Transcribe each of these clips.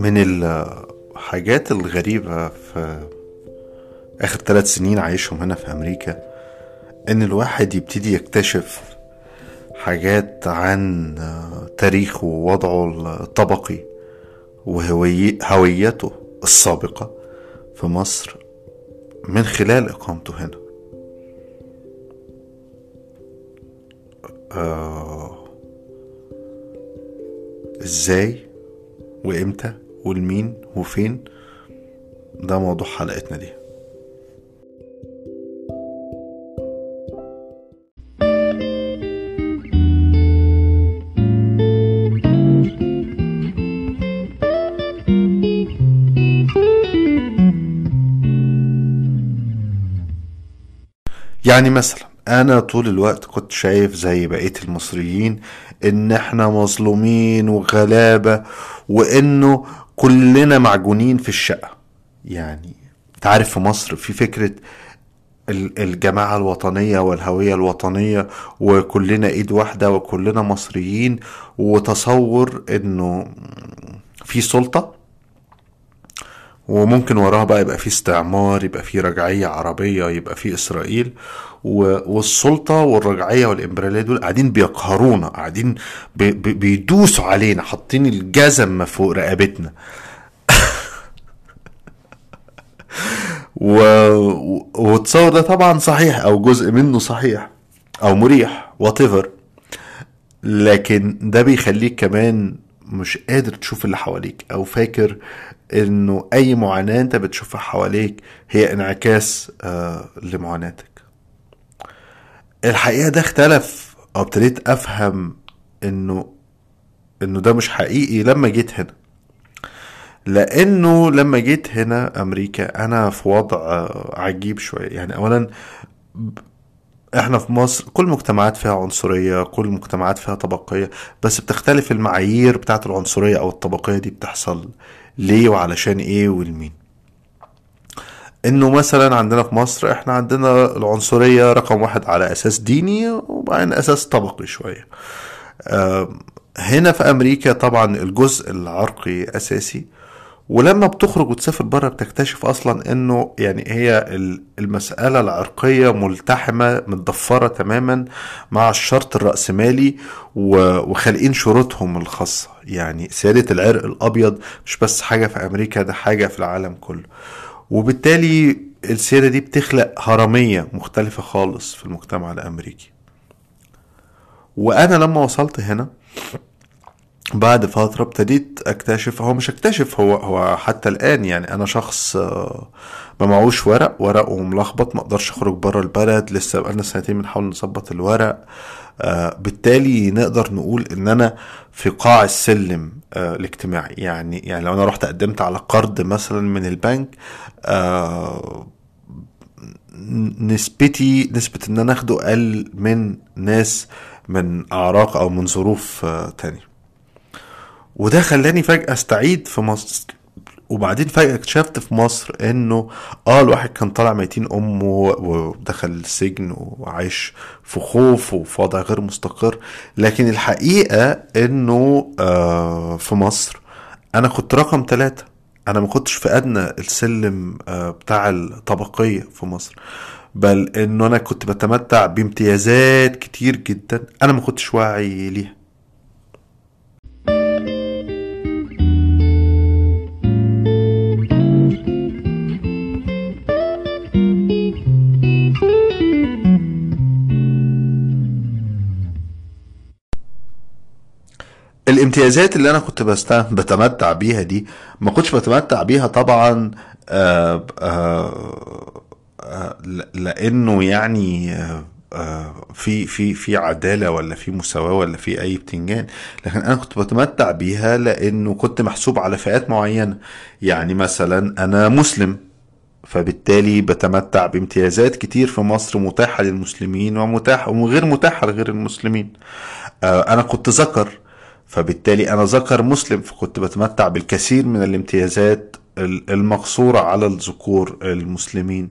من الحاجات الغريبة في آخر ثلاث سنين عايشهم هنا في أمريكا إن الواحد يبتدي يكتشف حاجات عن تاريخه ووضعه الطبقي وهويته السابقة في مصر من خلال إقامته هنا. آه إزاي؟ وإمتى؟ والمين وفين ده موضوع حلقتنا دي. يعني مثلا أنا طول الوقت كنت شايف زي بقية المصريين إن إحنا مظلومين وغلابة وإنه كلنا معجونين في الشقة. يعني تعرف في مصر في فكرة الجماعة الوطنية والهوية الوطنية وكلنا ايد واحدة وكلنا مصريين وتصور انه في سلطة وممكن وراها بقى يبقى في استعمار يبقى في رجعية عربية يبقى في إسرائيل. والسلطة والرجعية والإمبريالية دول قاعدين بيقهرونا قاعدين بي بيدوسوا علينا حاطين الجزم فوق رقبتنا. و... وتصور ده طبعا صحيح أو جزء منه صحيح أو مريح whatever. لكن ده بيخليك كمان مش قادر تشوف اللي حواليك أو فاكر إنه أي معاناة أنت بتشوفها حواليك هي انعكاس آه لمعاناتك. الحقيقة ده اختلف. أو ابتديت أفهم إنه إنه ده مش حقيقي لما جيت هنا. لأنه لما جيت هنا أمريكا أنا في وضع عجيب شوية. يعني اولا إحنا في مصر كل المجتمعات فيها عنصرية كل المجتمعات فيها طبقية بس بتختلف المعايير بتاعت العنصرية أو الطبقية دي بتحصل. ليه وعلشان إيه والمين. إنه مثلا عندنا في مصر إحنا عندنا العنصرية رقم واحد على أساس ديني وبعدين أساس طبقي شوية. هنا في أمريكا طبعا الجزء العرقي أساسي. ولما بتخرج وتسافر بره بتكتشف أصلا إنه يعني هي المسألة العرقية ملتحمة متضفرة تماما مع الشرط الرأسمالي وخالقين شروطهم الخاصة. يعني سيادة العرق الأبيض مش بس حاجة في أمريكا ده حاجة في العالم كله. وبالتالي السيادة دي بتخلق هرمية مختلفة خالص في المجتمع الأمريكي. وأنا لما وصلت هنا بعد فترة ابتديت أكتشف هو مش أكتشف هو هو حتى الآن يعني أنا شخص ما معوش ورق ورقه ملخبط ما أقدرش أخرج بره البلد لسه بقالنا سنتين بنحاول نظبط الورق بالتالي نقدر نقول إن أنا في قاع السلم الاجتماعي. يعني يعني لو أنا رحت قدمت على قرض مثلا من البنك نسبتي نسبة إن أنا آخده أقل من ناس من أعراق أو من ظروف تانية. وده خلاني فجأة أستعيد في مصر. وبعدين فجأة اكتشفت في مصر إنه آه الواحد كان طالع ميتين أمه ودخل السجن وعايش في خوف وفي وضع غير مستقر. لكن الحقيقة إنه آه في مصر أنا كنت رقم ثلاثة أنا ما كنتش في أدنى السلم آه بتاع الطبقية في مصر. بل إنه أنا كنت بتمتع بامتيازات كتير جدا. أنا ما كنتش واعي ليها. الامتيازات اللي أنا كنت بتمتع بيها دي ما كنتش بتمتع بيها طبعا آآ آآ لأنه يعني في في في عدالة ولا في مساواة ولا في أي بتنجان. لكن أنا كنت بتمتع بيها لأنه كنت محسوب على فئات معينة. يعني مثلا أنا مسلم فبالتالي بتمتع بامتيازات كتير في مصر متاحة للمسلمين ومتاحة وغير متاحة لغير المسلمين. أنا كنت ذكر فبالتالي أنا ذكر مسلم فكنت بتمتع بالكثير من الامتيازات المقصورة على الذكور المسلمين.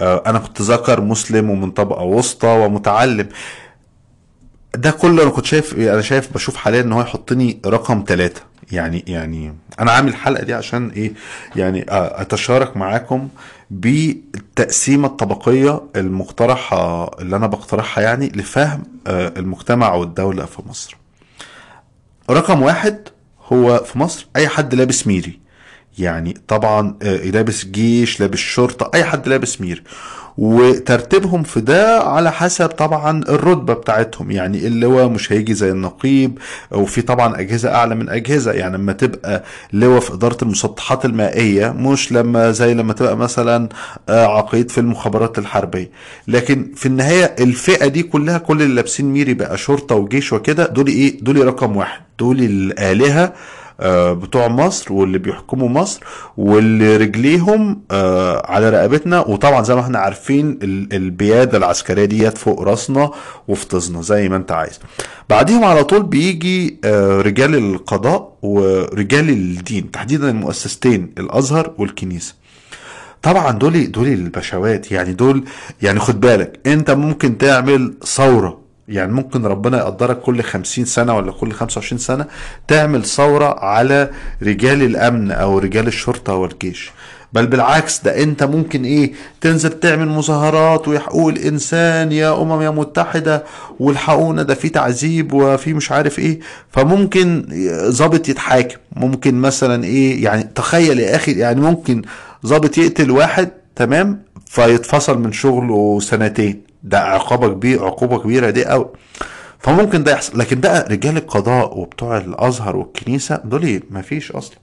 أنا كنت ذكر مسلم ومن طبقة وسطى ومتعلم. ده كله أنا كنت شايف أنا شايف بشوف حاليا إن هو يحطني رقم ثلاثة يعني يعني أنا عامل الحلقة دي عشان إيه؟ يعني أتشارك معاكم بالتقسيمه الطبقية المقترحة اللي أنا بقترحها يعني لفهم المجتمع والدولة في مصر. رقم واحد هو في مصر أي حد لابس ميري. يعني طبعا لابس جيش لابس شرطة أي حد لابس ميري. وترتيبهم في ده على حسب طبعا الرتبة بتاعتهم. يعني اللواء مش هيجي زي النقيب وفي طبعا أجهزة أعلى من أجهزة. يعني لما تبقى لواء في إدارة المسطحات المائية مش لما زي لما تبقى مثلا عقيد في المخابرات الحربية. لكن في النهاية الفئة دي كلها كل اللي لابسين ميري بقى شرطة وجيش وكده دول إيه؟ دول رقم واحد. دول الآلهة بتوع مصر واللي بيحكموا مصر واللي رجليهم على رقبتنا. وطبعا زي ما إحنا عارفين البيادة العسكرية ديت فوق راسنا وفي طزنا زي ما انت عايز. بعديهم على طول بيجي رجال القضاء ورجال الدين تحديدا المؤسستين الأزهر والكنيسة. طبعا دول دول البشوات يعني دول يعني خد بالك انت ممكن تعمل ثورة يعني ممكن ربنا يقدرك كل خمسين سنة ولا كل خمسة وعشرين سنة تعمل ثورة على رجال الأمن أو رجال الشرطة والجيش بل بالعكس ده أنت ممكن إيه تنزل تعمل مظاهرات وحقوق الإنسان يا أمم يا متحدة والحقونا ده في تعذيب وفي مش عارف إيه. فممكن ظابط يتحاكم. ممكن مثلا إيه يعني تخيل يا أخي يعني ممكن ظابط يقتل واحد تمام فيتفصل من شغله سنتين. ده عقوبه كبيره عقوبة كبيرة دي قوي. فممكن ده يحصل. لكن بقى رجال القضاء وبتوع الأزهر والكنيسة دول ما فيش أصلا.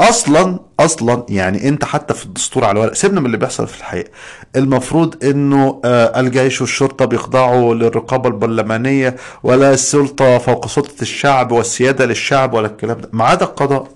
أصلا أصلا يعني أنت حتى في الدستور على الورق سيبنا من اللي بيحصل في الحقيقة. المفروض إنه آه الجيش والشرطة بيخضعوا للرقابة البرلمانية ولا السلطة فوق سلطة الشعب والسيادة للشعب ولا الكلام ده. ما عدا القضاء.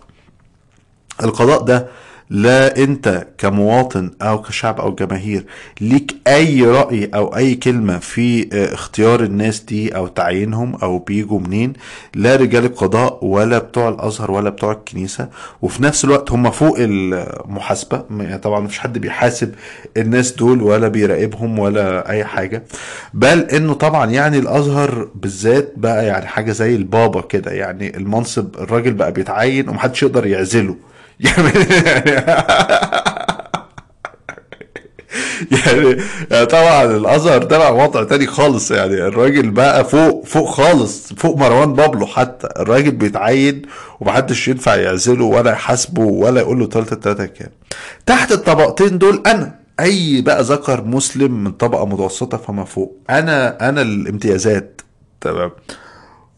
القضاء ده لا انت كمواطن أو كشعب أو جماهير ليك اي رأي أو اي كلمة في اختيار الناس دي أو تعيينهم أو بيجوا منين لا رجال القضاء ولا بتوع الازهر ولا بتوع الكنيسة. وفي نفس الوقت هم فوق المحاسبة يعني طبعا مفيش حد بيحاسب الناس دول ولا بيراقبهم ولا اي حاجة. بل انه طبعا يعني الازهر بالذات بقى يعني حاجة زي البابا كده يعني المنصب الراجل بقى بيتعين ومحدش يقدر يعزله. يعني يعني, طبعا الأزهر بقى وضع تاني خالص يعني. الراجل بقى فوق فوق خالص فوق مروان بابلو حتى. الراجل بيتعين ومحدش ينفع يعزله ولا يحاسبه ولا يقول له تلاتة تلاتة كام. تحت الطبقتين دول أنا أي بقى ذكر مسلم من طبقة متوسطة فما فوق. أنا أنا الامتيازات تمام.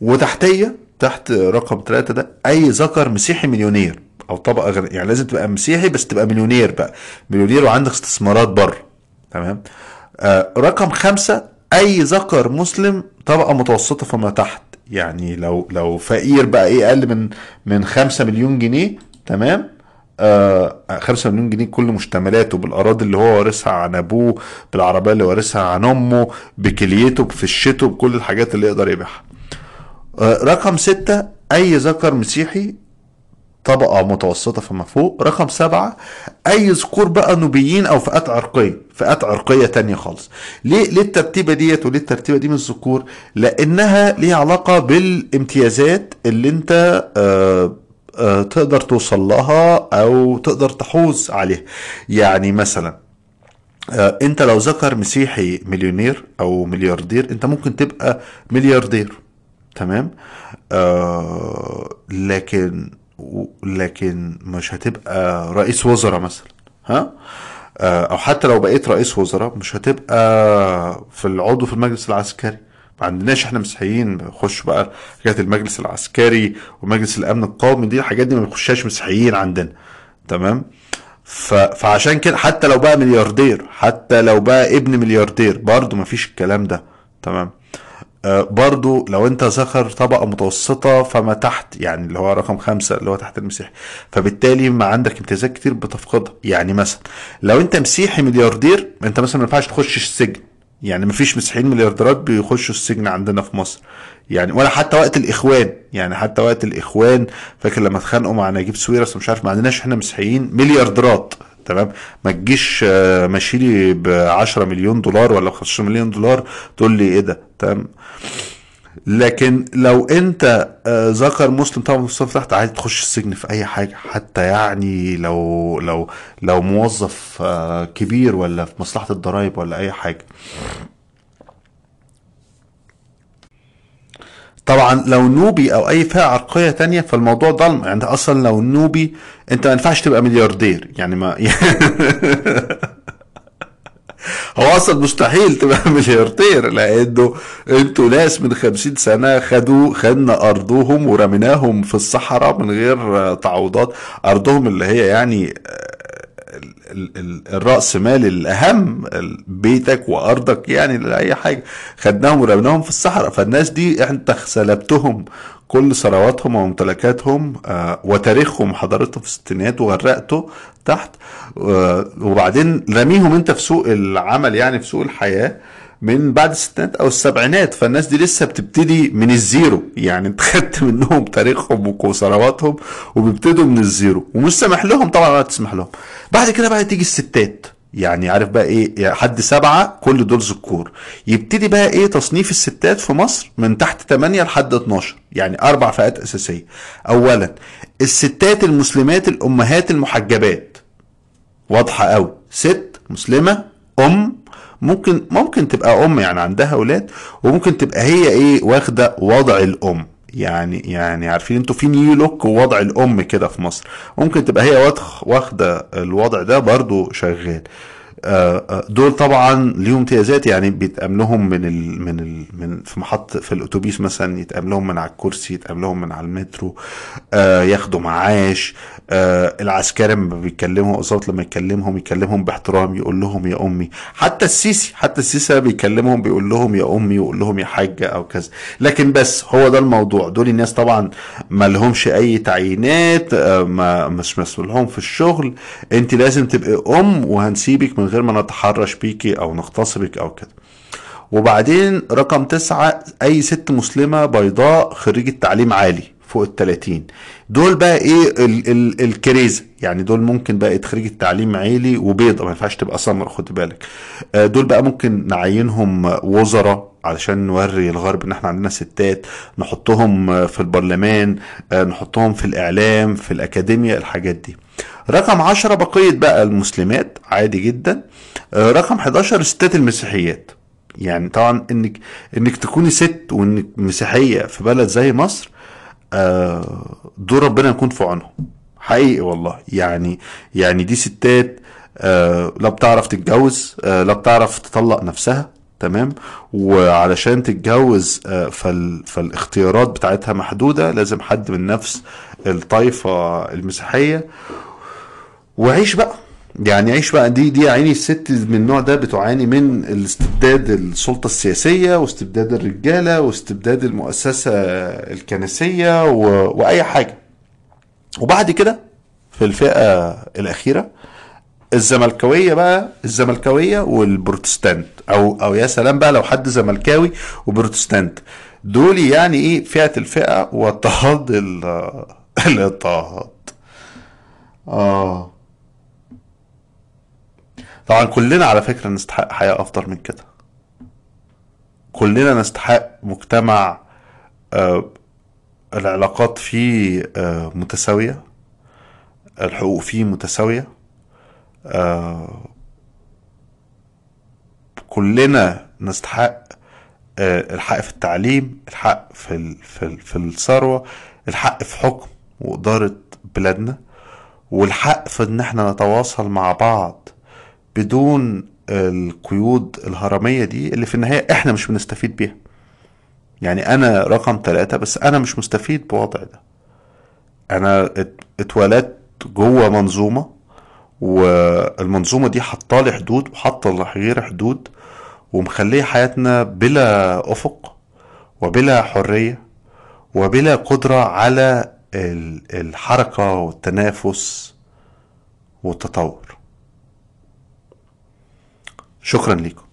وتحتية تحت رقم ثلاثة ده أي ذكر مسيحي مليونير. أو طبقة غنية يعني لازم تبقى مسيحي بس تبقى مليونير بقى. مليونير وعندك استثمارات بره. تمام؟ آه رقم خمسة أي ذكر مسلم طبقة متوسطة فما تحت. يعني لو لو فقير بقى إيه أقل من من خمسة مليون جنيه تمام؟ آه خمسة مليون جنيه كل مشتملاته بالأراضي اللي هو وارثها عن أبوه بالعربية اللي وارثها عن أمه بكليته بفشته بكل الحاجات اللي يقدر يبيعها. آه رقم ستة أي ذكر مسيحي طبقة متوسطة فما فوق. رقم سبعة أي ذكور بقى نوبيين أو فئات عرقية فئات عرقية تانية خالص. ليه؟ ليه الترتيبة ديت وليه الترتيبة دي من الذكور لأنها ليها علاقة بالامتيازات اللي أنت آه آه تقدر توصل لها أو تقدر تحوز عليها. يعني مثلا آه أنت لو ذكر مسيحي مليونير أو ملياردير أنت ممكن تبقى ملياردير. تمام؟ آه لكن لكن مش هتبقى رئيس وزراء مثلا ها؟ أو حتى لو بقيت رئيس وزراء مش هتبقى في العضو في المجلس العسكري. ما عندناش إحنا مسيحيين بخش بقى حاجات المجلس العسكري ومجلس الأمن القومي دي الحاجات دي ما بيخشهاش مسيحيين عندنا تمام؟ ف... فعشان كده حتى لو بقى ملياردير حتى لو بقى ابن ملياردير برضه ما فيش الكلام ده تمام؟ آه برضو لو انت ذكر طبقة متوسطة فما تحت يعني اللي هو رقم خمسة اللي هو تحت المسيحي فبالتالي ما عندك امتيازات كتير بتفقدها. يعني مثلا لو انت مسيحي ملياردير انت مثلا ما ينفعش تخش السجن. يعني ما فيش مسيحيين مليارديرات بيخشوا السجن عندنا في مصر. يعني ولا حتى وقت الإخوان. يعني حتى وقت الإخوان فاكر لما اتخانقوا مع نجيب سويرس مش عارف ما عندناش إحنا مسيحيين مليارديرات. تمام؟ ما تجيش ماشي لي ب 10 مليون دولار ولا 15 مليون دولار تقول لي إيه ده؟ تمام؟ لكن لو أنت آه، ذكر مسلم طبعا الصف تحت عادي تخش السجن في أي حاجة حتى يعني لو لو لو موظف آه، كبير ولا في مصلحة الضرائب ولا أي حاجة. طبعا لو نوبي أو أي فئة عرقية تانية فالموضوع ضلمه يعني أصلا لو نوبي أنت ما ينفعش تبقى ملياردير. يعني ما هو أصلا مستحيل تبقى ملياردير لأنه أنتوا ناس من خمسين سنة خدوا خدنا أرضهم ورميناهم في الصحراء من غير تعويضات. أرضهم اللي هي يعني ال- ال- الرأس مال الأهم بيتك وأرضك يعني لأي حاجة. خدناهم ورميناهم في الصحراء. فالناس دي أنت سلبتهم كل ثرواتهم وممتلكاتهم آه، وتاريخهم حضارتهم في الستينات وغرقته تحت آه، وبعدين رميهم انت في سوق العمل يعني في سوق الحياة. من بعد الستينات أو السبعينات فالناس دي لسه بتبتدي من ال zero. يعني انت خدت منهم تاريخهم وثرواتهم وبيبتدوا من ال zero. ومش سامح لهم طبعا ولا تسمح لهم. بعد كده بقى تيجي الستات. يعني عارف بقى إيه؟ يعني حد سبعة كل دول ذكور. يبتدي بقى إيه؟ تصنيف الستات في مصر من تحت 8 لحد 12 يعني أربع فئات أساسية. اولا الستات المسلمات الأمهات المحجبات. واضحة قوي ست مسلمة أم ممكن ممكن تبقى أم يعني عندها أولاد وممكن تبقى هي إيه واخدة وضع الأم. يعني يعني عارفين أنتوا في نيو لوك ووضع الأم كده في مصر. ممكن تبقى هي واخ- واخدة الوضع ده برضو شغال. دول طبعا ليهم امتيازات يعني بيتقام لهم من ال من ال من في محط في الأتوبيس مثلا يتقام لهم من على الكرسي يتقام لهم من على المترو آه، ياخدوا معاش آه، العسكري لما بيكلمهم الظابط لما يكلمهم يكلمهم باحترام يقول لهم يا أمي. حتى السيسي حتى السيسي بيكلمهم بيقول لهم يا أمي ويقول لهم يا حاجة أو كذا. لكن بس هو ده الموضوع. دول الناس طبعا ما لهمش أي تعيينات آه، ما مش مسؤول لهم في الشغل. أنت لازم تبقي أم وهنسيبك من غير ما نتحرش بيكي أو نغتصبك أو كده. وبعدين رقم تسعة أي ست مسلمة بيضاء خريجة تعليم عالي فوق التلاتين. دول بقى إيه ال ال الكريزة يعني دول ممكن بقى خريجة تعليم عالي وبيضة ما ينفعش تبقى سمر خد بالك. آه، دول بقى ممكن نعينهم وزراء علشان نوري الغرب إن إحنا عندنا ستات نحطهم في البرلمان آه، نحطهم في الإعلام في الأكاديمية الحاجات دي. رقم عشرة بقية بقى المسلمات عادي جدا. آه، رقم 11 الستات المسيحيات. يعني طبعا انك إنك تكوني ست وإنك مسيحية في بلد زي مصر آه، دول ربنا يكون في عونهم. حقيقي والله. يعني يعني دي ستات آه، لا بتعرف تتجوز لا بتعرف تطلق نفسها. تمام؟ وعلشان تتجوز فال فالاختيارات بتاعتها محدودة. لازم حد من نفس الطائفه المسيحية. وعيش بقى. يعني عيش بقى. دي دي عيني الست من النوع ده بتعاني من الاستبداد السلطة السياسية واستبداد الرجالة واستبداد المؤسسة الكنسية و... وأي حاجة. وبعد كده في الفئة الأخيرة الزملكاوية بقى الزملكاوية والبروتستانت. أو أو يا سلام بقى لو حد زملكاوي وبروتستانت. دول يعني إيه؟ فئة الفئة واضطهاد ال- الاضطهاد آه. طبعا كلنا على فكرة نستحق حياة أفضل من كده. كلنا نستحق مجتمع آه، العلاقات فيه آه، متساوية الحقوق فيه متساوية آه، كلنا نستحق الحق في التعليم الحق في في في الثروة الحق في حكم وإدارة بلادنا والحق في إن إحنا نتواصل مع بعض بدون القيود الهرمية دي اللي في النهاية إحنا مش بنستفيد بيها. يعني أنا رقم ثلاثة بس أنا مش مستفيد بوضع ده. أنا ات- اتولدت جوه منظومة والمنظومة دي حاطالي حدود وحاطة غير حدود ومخلية حياتنا بلا أفق وبلا حرية وبلا قدرة على ال- الحركة والتنافس والتطور. شكرا لكم.